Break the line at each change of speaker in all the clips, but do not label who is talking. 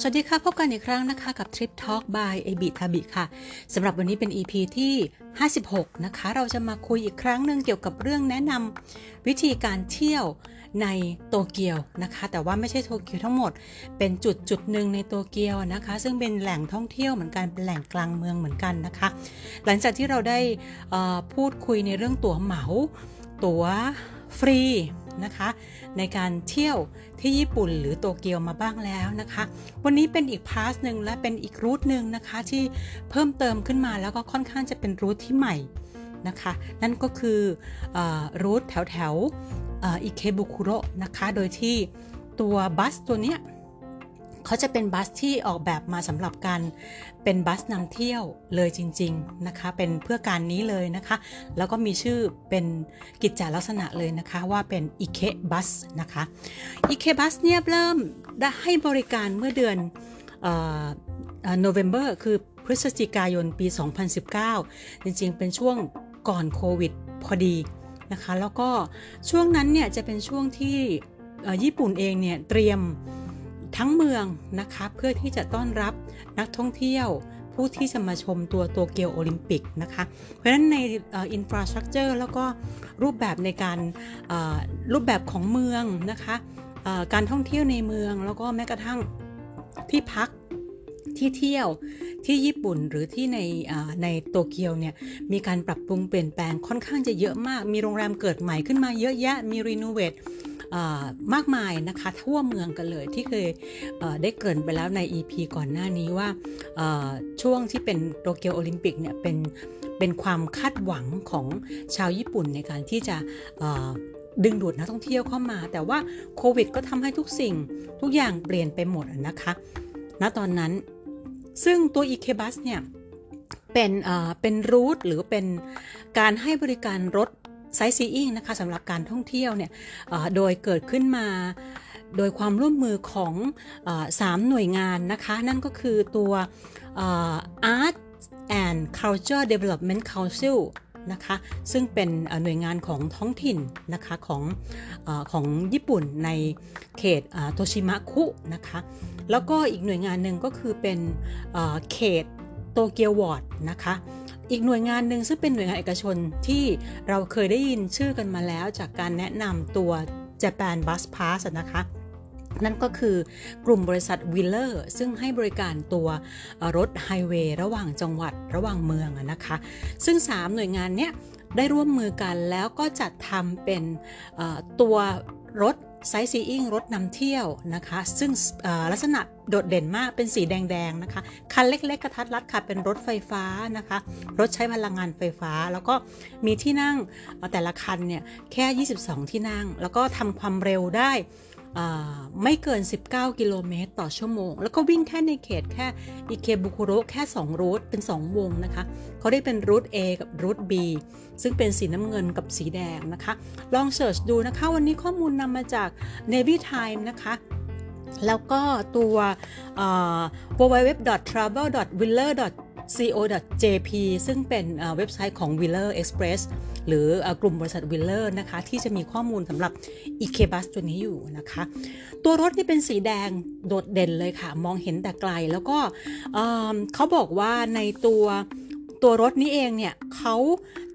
สวัสดีค่ะ พบกันอีกครั้งนะคะ กับ Trip Talk by a b i t a b i ค่ะสำหรับวันนี้เป็น EP ที่ 56 นะคะ เราจะมาคุยอีกครั้งหนึ่งเกี่ยวกับเรื่องแนะนำวิธีการเที่ยวในโตเกียวนะคะ แต่ว่าไม่ใช่โตเกียวทั้งหมด เป็นจุดจุดหนึ่งในโตเกียวนะคะ ซึ่งเป็นแหล่งท่องเที่ยวเหมือนกันเป็นแหล่งกลางเมืองเหมือนกันนะคะ หลังจากที่เราได้พูดคุยในเรื่องตั๋วเหมา ตั๋วฟรี นะคะ ในการเที่ยวที่ญี่ปุ่นหรือโตเกียวมาบ้างแล้วนะคะ วันนี้เป็นอีกพาสหนึ่งและเป็นอีกรูทหนึ่งนะคะที่เพิ่มเติมขึ้นมาแล้วก็ค่อนข้างจะเป็นรูทที่ใหม่นะคะ นั่นก็คือรูทแถวแถวอิเคบุคุโระนะคะ โดยที่ตัวบัสตัวเนี้ย เขาจะเป็นบัสที่ออกแบบมาสำหรับการเป็นบัสนำเที่ยวเลยจริง ๆนะคะ เป็นเพื่อการนี้เลยนะคะ แล้วก็มีชื่อเป็นกิจจลักษณะเลยนะคะว่าเป็นอิเคบัสนะคะอิเคบัสเนี่ยเริ่มได้ให้บริการเมื่อเดือนโนเวม ber คือพฤศจิกายนปี 2019 จริงๆ เป็นช่วงก่อนโควิดพอดีนะคะ แล้วก็ช่วงนั้นเนี่ยจะเป็นช่วงที่ญี่ปุ่นเองเนี่ยเตรียม ทั้งเมืองนะคะเพื่อที่จะต้อนรับนักท่องเที่ยวผู้ที่จะมาชมตัวโตเกียวโอลิมปิกนะคะ เพราะฉะนั้นในอินฟราสตรักเจอร์แล้วก็รูปแบบในการรูปแบบของเมืองนะคะการท่องเที่ยวในเมืองแล้วก็แม้กระทั่งที่พักที่เที่ยวที่ญี่ปุ่นหรือที่ในในโตเกียวเนี่ยมีการปรับปรุงเปลี่ยนแปลงค่อนข้างจะเยอะมาก มีโรงแรมเกิดใหม่ขึ้นมาเยอะแยะมีรีโนเวท มากมายนะคะ ทั่วเมืองกันเลยที่เคยได้เกริ่นไปแล้วใน EP ก่อนหน้านี้ว่าช่วงที่เป็นโตเกียวโอลิมปิกเนี่ยเป็นเป็นความคาดหวังของชาวญี่ปุ่นในการที่จะดึงดูดนักท่องเที่ยวเข้ามา แต่ว่าโควิด ก็ทำให้ทุกสิ่งทุกอย่างเปลี่ยนไปหมดนะคะณตอนนั้นซึ่งตัวอีเคบัสเนี่ยเป็นเป็นรูทหรือเป็นการให้บริการรถ ไซซีอิงนะคะสำหรับการท่องเที่ยวเนี่ยโดยเกิดขึ้นมาโดยความร่วมมือของสามหน่วยงานนะคะ นั่นก็คือตัว Art and Culture Development Council นะคะซึ่งเป็นหน่วยงานของท้องถิ่นนะคะของอของญี่ปุ่นในเขตโตชิมะคุนะคะแล้วก็อีกหน่วยงานหนึ่งก็คือเป็นเขตโตเกียววอร์ดนะคะ อีกหน่วยงานหนึ่งซึ่งเป็นหน่วยงานเอกชนที่เราเคยได้ยินชื่อกันมาแล้วจากการแนะนำตัว Japan Bus Pass นะคะนั่นก็คือกลุ่มบริษัท Willer ซึ่งให้บริการตัวรถไฮเวย์ระหว่างจังหวัดระหว่างเมืองนะคะ ซึ่ง 3 หน่วยงานเนี้ยได้ร่วมมือกันแล้วก็จัดทำเป็นตัว รถ sightseeing รถนำเที่ยวนะคะ ซึ่งลักษณะโดดเด่นมากเป็นสีแดงๆนะคะ คันเล็กๆกระทัดรัดค่ะเป็นรถไฟฟ้านะคะ รถใช้พลังงานไฟฟ้า แล้วก็มีที่นั่งแต่ละคันเนี่ยแค่ 22 ที่นั่ง แล้วก็ทำความเร็วได้ ไม่เกิน 19 กิโลเมตรต่อชั่วโมง แล้วก็วิ่งแค่ในเขตแค่อิเคบุคุโรแค่ 2 รูทเป็น 2 วงนะคะ เขาได้เป็นรูท A กับรูท B ซึ่งเป็นสีน้ำเงินกับสีแดงนะคะ ลองเสิร์ชดูนะคะ วันนี้ข้อมูลนำมาจาก Navy Time นะคะ แล้วก็ตัว www.travel.willer co.jp ซึ่งเป็นเว็บไซต์ของ Wheeler Express หรือกลุ่มบริษัท Wheeler นะคะ ที่จะมีข้อมูลสำหรับ e k b u s ตัวนี้อยู่นะคะ ตัวรถนี่เป็นสีแดงโดดเด่นเลยค่ะ มองเห็นแต่ไกล แล้วก็เขาบอกว่าในตัวตัวรถนี้เองเนี่ยเขา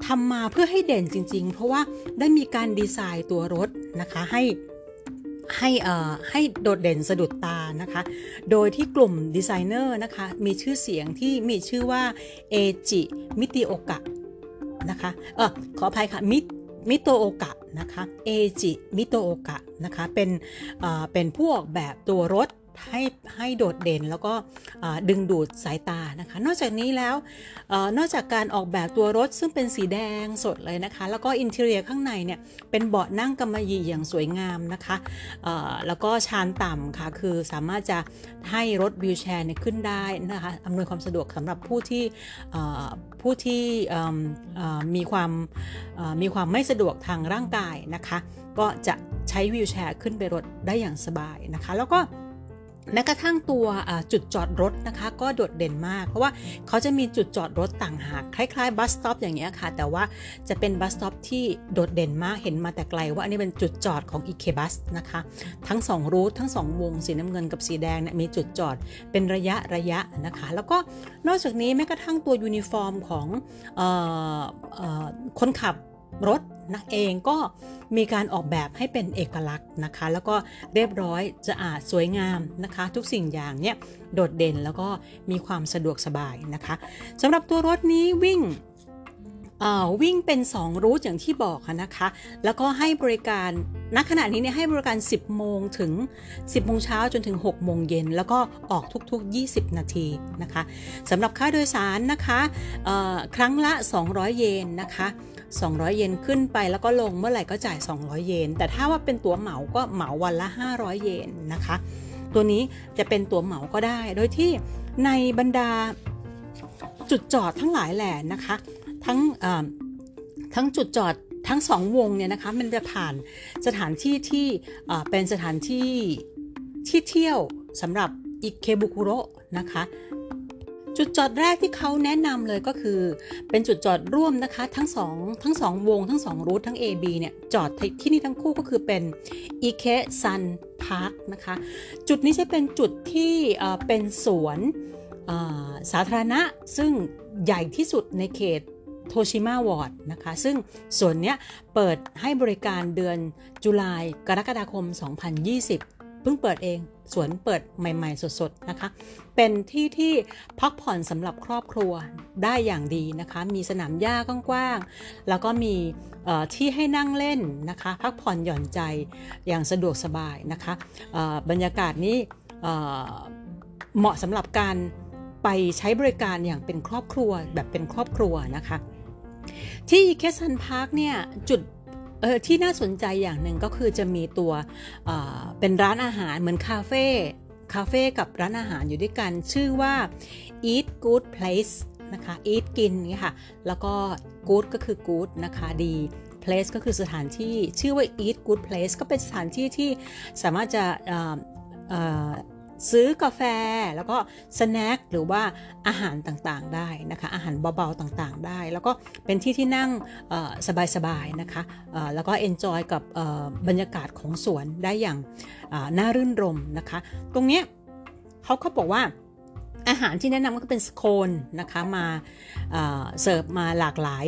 ทำมาเพื่อให้เด่นจริง ๆ เพราะว่าได้มีการดีไซน์ตัวรถนะคะให้ ให้ให้โดดเด่นสะดุดตานะคะ โดยที่กลุ่มดีไซเนอร์นะคะมีชื่อเสียงที่มีชื่อว่าเอจิมิติโอกะนะคะเออขออภัยค่ะมิมิโตโอกะนะคะเอจิมิโตโอกะนะคะเป็นเป็นผู้ออกแบบตัวรถ ให้ให้โดดเด่นแล้วก็ดึงดูดสายตานะคะ นอกจากนี้แล้วนอกจากการออกแบบตัวรถซึ่งเป็นสีแดงสดเลยนะคะ แล้วก็ interior ข้างในเนี่ยเป็นเบาะนั่งกำมะหยี่อย่างสวยงามนะคะแล้วก็ชานต่ำค่ะคือสามารถจะให้รถ wheelchair เนี่ยขึ้นได้นะคะอำนวยความสะดวกสำหรับผู้ที่ผู้ที่มีความมีความไม่สะดวกทางร่างกายนะคะ ก็จะใช้ wheelchair ขึ้นไปรถได้อย่างสบายนะคะ แล้วก็ แม้กระทั่งตัวจุดจอดรถนะคะ ก็โดดเด่นมาก เพราะว่าเขาจะมีจุดจอดรถต่างหากคล้ายๆ bus stop อย่างเงี้ยค่ะ แต่ว่าจะเป็น bus stop ที่โดดเด่นมากเห็นมาแต่ไกลว่าอันนี้เป็นจุดจอดของ e k b u s นะคะ ทั้ง 2 route ทั้ง 2 วงสีน้ำเงินกับสีแดงเนี่ยมีจุดจอดเป็นระยะระยะนะคะ แล้วก็นอกจากนี้แม้กระทั่งตัวยูนิฟอร์มของออคนขับรถ นะเองก็มีการออกแบบให้เป็นเอกลักษณ์นะคะ แล้วก็เรียบร้อยสะอาดสวยงามนะคะ ทุกสิ่งอย่างเนี่ยโดดเด่นแล้วก็มีความสะดวกสบายนะคะสำหรับตัวรถนี้วิ่ง วิ่งเป็น 2 รูทอย่างที่บอกนะคะ แล้วก็ให้บริการณขณะนี้เนี่ยให้บริการ 10 โมงถึง 10 โมงเช้าจนถึง 6 โมงเย็น แล้วก็ออกทุกๆ 20 นาทีนะคะสำหรับค่าโดยสารนะคะครั้งละ 200 เยนนะคะ 200 เยนขึ้นไปแล้วก็ลงเมื่อไหร่ก็จ่าย 200 เยน แต่ถ้าว่าเป็นตั๋วเหมาก็เหมาวันละ 500 เยนนะคะ ตัวนี้จะเป็นตั๋วเหมาก็ได้ โดยที่ในบรรดาจุดจอดทั้งหลายแหล่นะคะ ทั้งทั้งจุดจอดทั้งสองวงเนี่ยนะคะมันจะผ่านสถานที่ที่เป็นสถานที่ที่เที่ยวสำหรับอิเคบุคุโระนะคะจุดจอดแรกที่เขาแนะนำเลยก็คือ เป็นจุดจอดร่วมนะคะ ทั้งสองทั้งสองวง ทั้งสองรูททั้ง AB เนี่ยจอดที่นี่ทั้งคู่ก็คือเป็น i k e Sun Park นะคะ จุดนี้จะเป็นจุดที่เป็นสวนสาธารณะซึ่งใหญ่ที่สุดในเขต โทชิมาวอร์ดนะคะ ซึ่งส่วนนี้เปิดให้บริการเดือนจุลายกรกฎาคม 2020 เพิ่งเปิดเอง สวนเปิดใหม่ ๆ สดๆ นะคะ เป็นที่ที่พักผ่อนสำหรับครอบครัวได้อย่างดีนะคะ มีสนามหญ้ากว้างๆ แล้วก็มีที่ให้นั่งเล่นนะคะ พักผ่อนหย่อนใจอย่างสะดวกสบายนะคะบรรยากาศนี้เหมาะสำหรับการไปใช้บริการอย่างเป็นครอบครัวแบบเป็นครอบครัวนะคะ ที่เคสันพาร์คเนี่ยจุดเออที่น่าสนใจอย่างหนึ่งก็คือจะมีตัวเป็นร้านอาหารเหมือนคาเฟ่คาเฟ่กับร้านอาหารอยู่ด้วยกัน ชื่อว่า Eat Good Place นะคะ Eat กินนี่ค่ะ แล้วก็ Good ก็คือ Good นะคะดี Place ก็คือสถานที่ชื่อว่า Eat Good Place ก็เป็นสถานที่ที่สามารถจะ ซื้อกาแฟแล้วก็สแน็คหรือว่าอาหารต่างๆได้นะคะอาหารเบาๆต่างๆได้ แล้วก็เป็นที่ที่นั่งสบายๆนะคะแล้วก็เอนจอยกับบรรยากาศของสวนได้อย่างน่ารื่นรมย์นะคะ ตรงนี้เขาเขาบอกว่าอาหารที่แนะนำก็เป็นสโคนนะคะมาเสิร์ฟมาหลากหลาย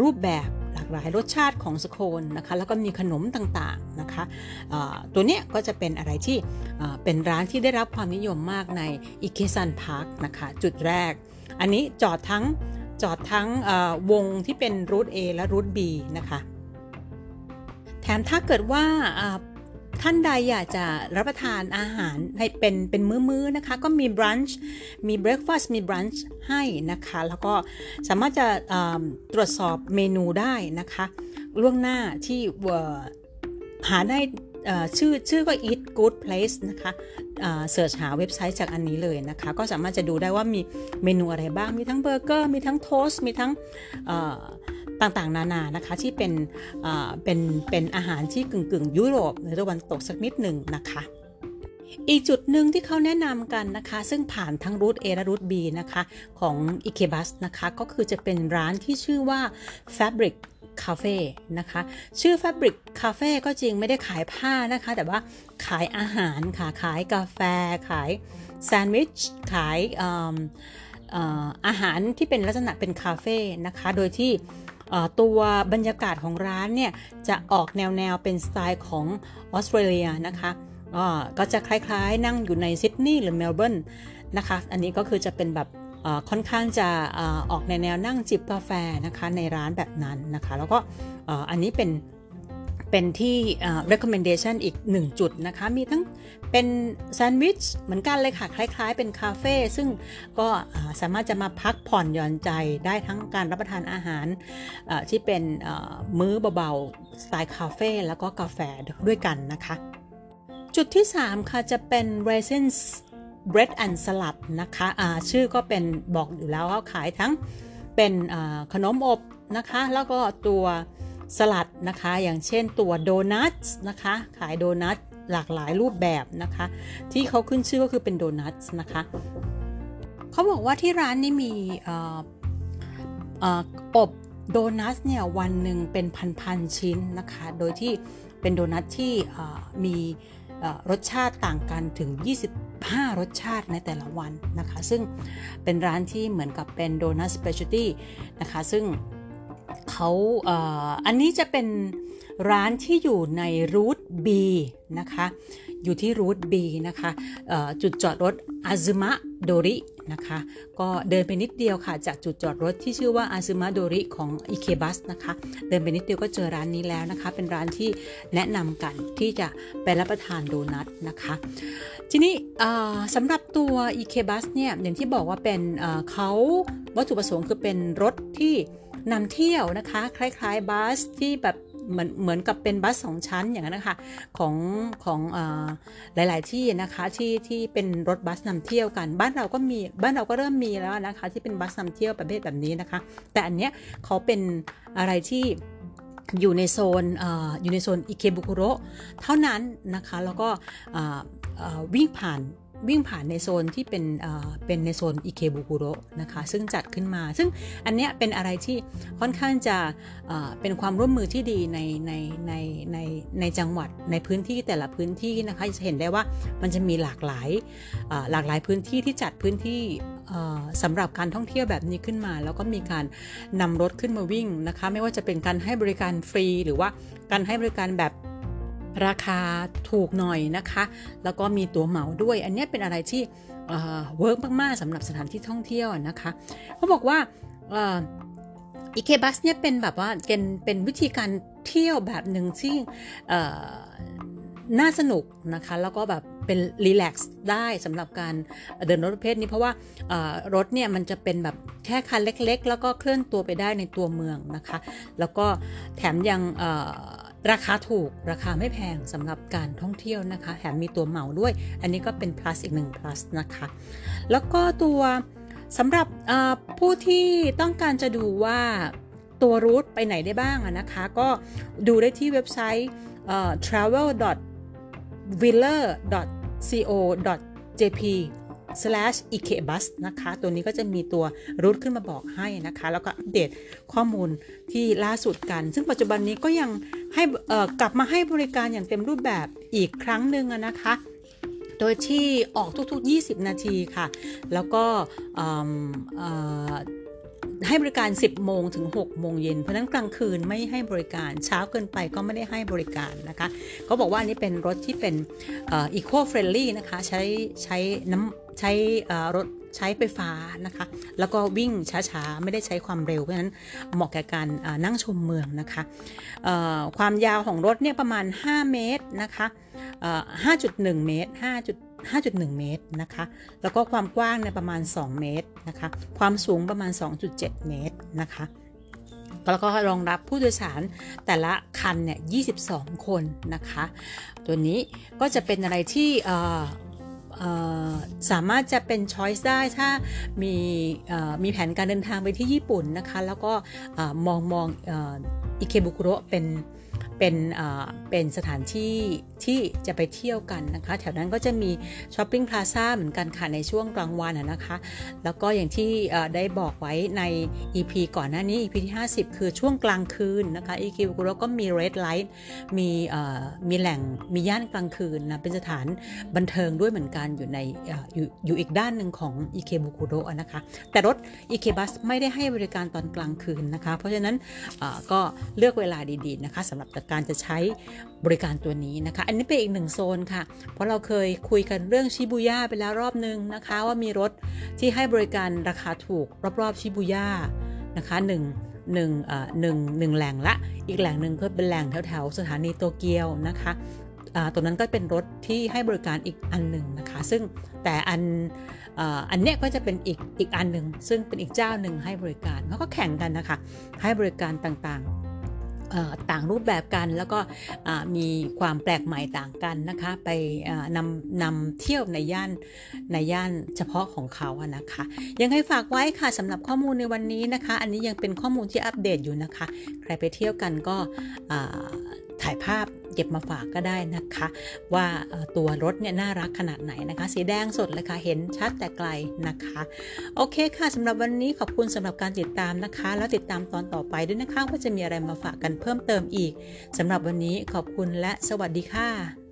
รูปแบบ หลายรสชาติของสโคนนะคะแล้วก็มีขนมต่างๆนะคะตัวเนี้ยก็จะเป็นอะไรที่เป็นร้านที่ได้รับความนิยมมากในอิเคซันพาร์คนะคะจุดแรก อันนี้จอดทั้งจอดทั้งวงที่เป็นรูท A และรูท B นะคะแถมถ้าเกิดว่า ท่านใดอยากจะรับประทานอาหารให้เป็นเป็นมื้อๆนะคะ ก็มี brunch มี breakfast มี brunch ให้นะคะ แล้วก็สามารถจะตรวจสอบเมนูได้นะคะ ล่วงหน้าที่หาได้ชื่อชื่อก็ eat good place นะคะ search หาเว็บไซต์จากอันนี้เลยนะคะ ก็สามารถจะดูได้ว่ามีเมนูอะไรบ้าง มีทั้งเบอร์เกอร์ มีทั้ง toast มีทั้ง ต่างๆ นานานะคะที่เป็นเป็นเป็นอาหารที่กึ่งกึ่งยุโรปหรือตะวันตกสักนิดหนึ่งนะคะอีกจุดหนึ่งที่เขาแนะนำกันนะคะ ซึ่งผ่านทั้งรูท A และรูท B นะคะ ของ i k e b u s นะคะ ก็คือจะเป็นร้านที่ชื่อว่า Fabric Cafe นะคะ ชื่อ Fabric Cafe ก็จริงไม่ได้ขายผ้านะคะ แต่ว่าขายอาหารค่ะ ขายกาแฟ ขายแซนด์วิช ขายอาหารที่เป็นลักษณะเป็นคาเฟ่นะคะ โดยที่ ตัวบรรยากาศของร้านเนี่ยจะออกแนวแนวเป็นสไตล์ของออสเตรเลียนะคะก็จะคล้ายๆ นั่งอยู่ในซิดนีย์หรือเมลเบิร์นนะคะ อันนี้ก็คือจะเป็นแบบค่อนข้างจะออกในแนวนั่งจิบกาแฟนะคะในร้านแบบนั้นนะคะ แล้วก็อันนี้เป็น เป็นที่ recommendation อีก 1 จุดนะคะ มีทั้งเป็นแซนด์วิชเหมือนกันเลยค่ะ คล้ายๆ เป็นคาเฟ่ซึ่งก็สามารถจะมาพักผ่อนหย่อนใจได้ทั้งการรับประทานอาหารที่เป็นมื้อเบาๆ สไตล์คาเฟ่แล้วก็กาแฟด้วยกันนะคะ จุดที่ 3 ค่ะ จะเป็น raisins bread and salad นะคะะชื่อก็เป็นบอกอยู่แล้วว่าขายทั้งเป็นขนมอบนะคะ แล้วก็ตัว สลัดนะคะ อย่างเช่นตัวโดนัทนะคะ ขายโดนัทหลากหลายรูปแบบนะคะ ที่เขาขึ้นชื่อก็คือเป็นโดนัทนะคะเขาบอกว่าที่ร้านนี้มีอบโดนัทเนี่ยวันหนึ่งเป็นพันๆชิ้นนะคะ โดยที่เป็นโดนัทที่มีรสชาติต่างกันถึง 25 รสชาติในแต่ละวันนะคะ ซึ่งเป็นร้านที่เหมือนกับเป็นโดนัท specialty นะคะ ซึ่ง เขาอันนี้จะเป็นร้านที่อยู่ในรูท B นะคะ อยู่ที่รูท B นะคะจุดจอดรถอาซึมะโดรินะคะ ก็เดินไปนิดเดียวค่ะ จากจุดจอดรถที่ชื่อว่าอาซึมะโดริของอิเคบัสนะคะ เดินไปนิดเดียวก็เจอร้านนี้แล้วนะคะ เป็นร้านที่แนะนำกันที่จะไปรับประทานโดนัทนะคะ ทีนี้สำหรับตัวอิเคบัสเนี่ย อย่างที่บอกว่าเป็นเขาวัตถุประสงค์คือเป็นรถที่ นำเที่ยวนะคะ คล้ายๆบัสที่แบบเหมือนเหมือนกับเป็นบัสสองชั้นอย่างนั้นนะคะของของอหลาย ๆ ที่นะคะที่ที่เป็นรถบัสนำเที่ยวกัน บ้านเราก็มีบ้านเราก็เริ่มมีแล้วนะคะ ที่เป็นบัสนำเที่ยวประเภทแบบนี้นะคะ แต่อันเนี้ยเขาเป็นอะไรที่อยู่ในโซนออยู่ในโซนอิเคบุคุโรเท่านั้นนะคะ แล้วก็วิ่งผ่าน วิ่งผ่านในโซนที่เป็นเป็นในโซนอิเคบุกุโรนะคะซึ่งจัดขึ้นมา ซึ่งอันนี้เป็นอะไรที่ค่อนข้างจะเป็นความร่วมมือที่ดีในในในในในจังหวัดในพื้นที่แต่ละพื้นที่นะคะจะเห็นได้ว่ามันจะมีหลากหลายหลากหลายพื้นที่ที่จัดพื้นที่สำหรับการท่องเที่ยวแบบนี้ขึ้นมา แล้วก็มีการนำรถขึ้นมาวิ่งนะคะ ไม่ว่าจะเป็นการให้บริการฟรี หรือว่าการให้บริการแบบ ราคาถูกหน่อยนะคะ แล้วก็มีตั๋วเหมาด้วย อันนี้เป็นอะไรที่ work มาก ๆสำหรับสถานที่ท่องเที่ยวนะคะเขาบอกว่าอีเคบัสเนี่ยเป็นแบบว่าเป็นเป็นวิธีการเที่ยวแบบหนึ่งที่น่าสนุกนะคะ แล้วก็แบบเป็น relax ได้สำหรับการเดินรถประเภทนี้เพราะว่ารถเนี่ยมันจะเป็นแบบแค่คันเล็ก ๆ แล้วก็เคลื่อนตัวไปได้ในตัวเมืองนะคะ แล้วก็แถมยัง ราคาถูกราคาไม่แพงสำหรับการท่องเที่ยวนะคะแถมมีตัวเหมาด้วย อันนี้ก็เป็น plus อีกหนึ่ง plus นะคะ แล้วก็ตัวสำหรับผู้ที่ต้องการจะดูว่าตัวรูทไปไหนได้บ้างนะคะ ก็ดูได้ที่เว็บไซต์ travel willer co jp slash ikebus นะคะ ตัวนี้ก็จะมีตัวroute ขึ้นมาบอกให้นะคะ แล้วก็อัปเดตข้อมูลที่ล่าสุดกัน ซึ่งปัจจุบันนี้ก็ยัง ให้กลับมาให้บริการอย่างเต็มรูปแบบอีกครั้งหนึ่งนะคะ โดยที่ออกทุกๆ 20 นาทีค่ะ แล้วก็ให้บริการ 10 โมงถึง 6 โมงเย็น เพราะนั้นกลางคืนไม่ให้บริการ เช้าเกินไปก็ไม่ได้ให้บริการนะคะเขาบอกว่านี่เป็นรถที่เป็น eco-friendly นะคะ ใช้ใช้น้ำ ใช้รถใช้ไฟฟ้านะคะ แล้วก็วิ่งช้าๆ ไม่ได้ใช้ความเร็ว เพราะฉะนั้นเหมาะแก่การนั่งชมเมืองนะคะ ความยาวของรถเนี่ยประมาณ 5 เมตรนะคะ5.1 เมตร 5 5.1 เมตรนะคะ แล้วก็ความกว้างในประมาณ 2 เมตรนะคะ ความสูงประมาณ 2.7 เมตรนะคะ แล้วก็รองรับผู้โดยสารแต่ละคันเนี่ย 22 คนนะคะ ตัวนี้ก็จะเป็นอะไรที่ สามารถจะเป็นช้อยส์ได้ถ้ามีมีแผนการเดินทางไปที่ญี่ปุ่นนะคะ แล้วก็มองมองอิเคบุคุโรเป็น เป็นเป็นสถานที่ที่จะไปเที่ยวกันนะคะ แถวนั้นก็จะมีช้อปปิ้งพลาซ่าเหมือนกันค่ะในช่วงกลางวันนะคะ แล้วก็อย่างที่ได้บอกไว้ใน EP ก่อนหน้านี้ EP ที่ 50 คือช่วงกลางคืนนะคะ EQ แล้วก็มี Red Light มีมีแหล่งมีย่านกลางคืนนะเป็นสถานบันเทิงด้วยเหมือนกันอยู่ในอยู่อยู่อีกด้านหนึ่งของ EK บุกุโรนะคะแต่รถ EK Bus ไม่ได้ให้บริการตอนกลางคืนนะคะ เพราะฉะนั้นก็เลือกเวลาดีๆนะคะสำหรับการจะใช้บริการตัวนี้นะคะ อันนี้เป็นอีกหนึ่งโซนค่ะ เพราะเราเคยคุยกันเรื่องชิบูย่าไปแล้วรอบนึงนะคะ ว่ามีรถที่ให้บริการราคาถูกรอบๆชิบูย่านะคะหนึ่งหนึ่งหนึ่งหนึ่งแหล่งละ อีกแหล่งหนึ่งก็เป็นแหล่งแถวๆสถานีโตเกียวนะคะตัวนั้นก็เป็นรถที่ให้บริการอีกอันหนึ่งนะคะ ซึ่งแต่อันอันเนี้ยก็จะเป็นอีกอีกอันหนึ่งซึ่งเป็นอีกเจ้าหนึ่งให้บริการเขาก็แข่งกันนะคะ ให้บริการต่างๆ ต่างรูปแบบกัน แล้วก็มีความแปลกใหม่ต่างกันนะคะ ไปนำนำเที่ยวในย่านในย่านเฉพาะของเขาอะนะคะ ยังไงฝากไว้ค่ะสำหรับข้อมูลในวันนี้นะคะ อันนี้ยังเป็นข้อมูลที่อัปเดตอยู่นะคะ ใครไปเที่ยวกันก็ ถ่ายภาพเก็บมาฝากก็ได้นะคะ ว่าตัวรถเนี่ยน่ารักขนาดไหนนะคะ สีแดงสดเลยค่ะเห็นชัดแต่ไกลนะคะ โอเคค่ะสำหรับวันนี้ขอบคุณสำหรับการติดตามนะคะ แล้วติดตามตอนต่อไปด้วยนะคะว่าจะมีอะไรมาฝากกันเพิ่มเติมอีกสำหรับวันนี้ขอบคุณและสวัสดีค่ะ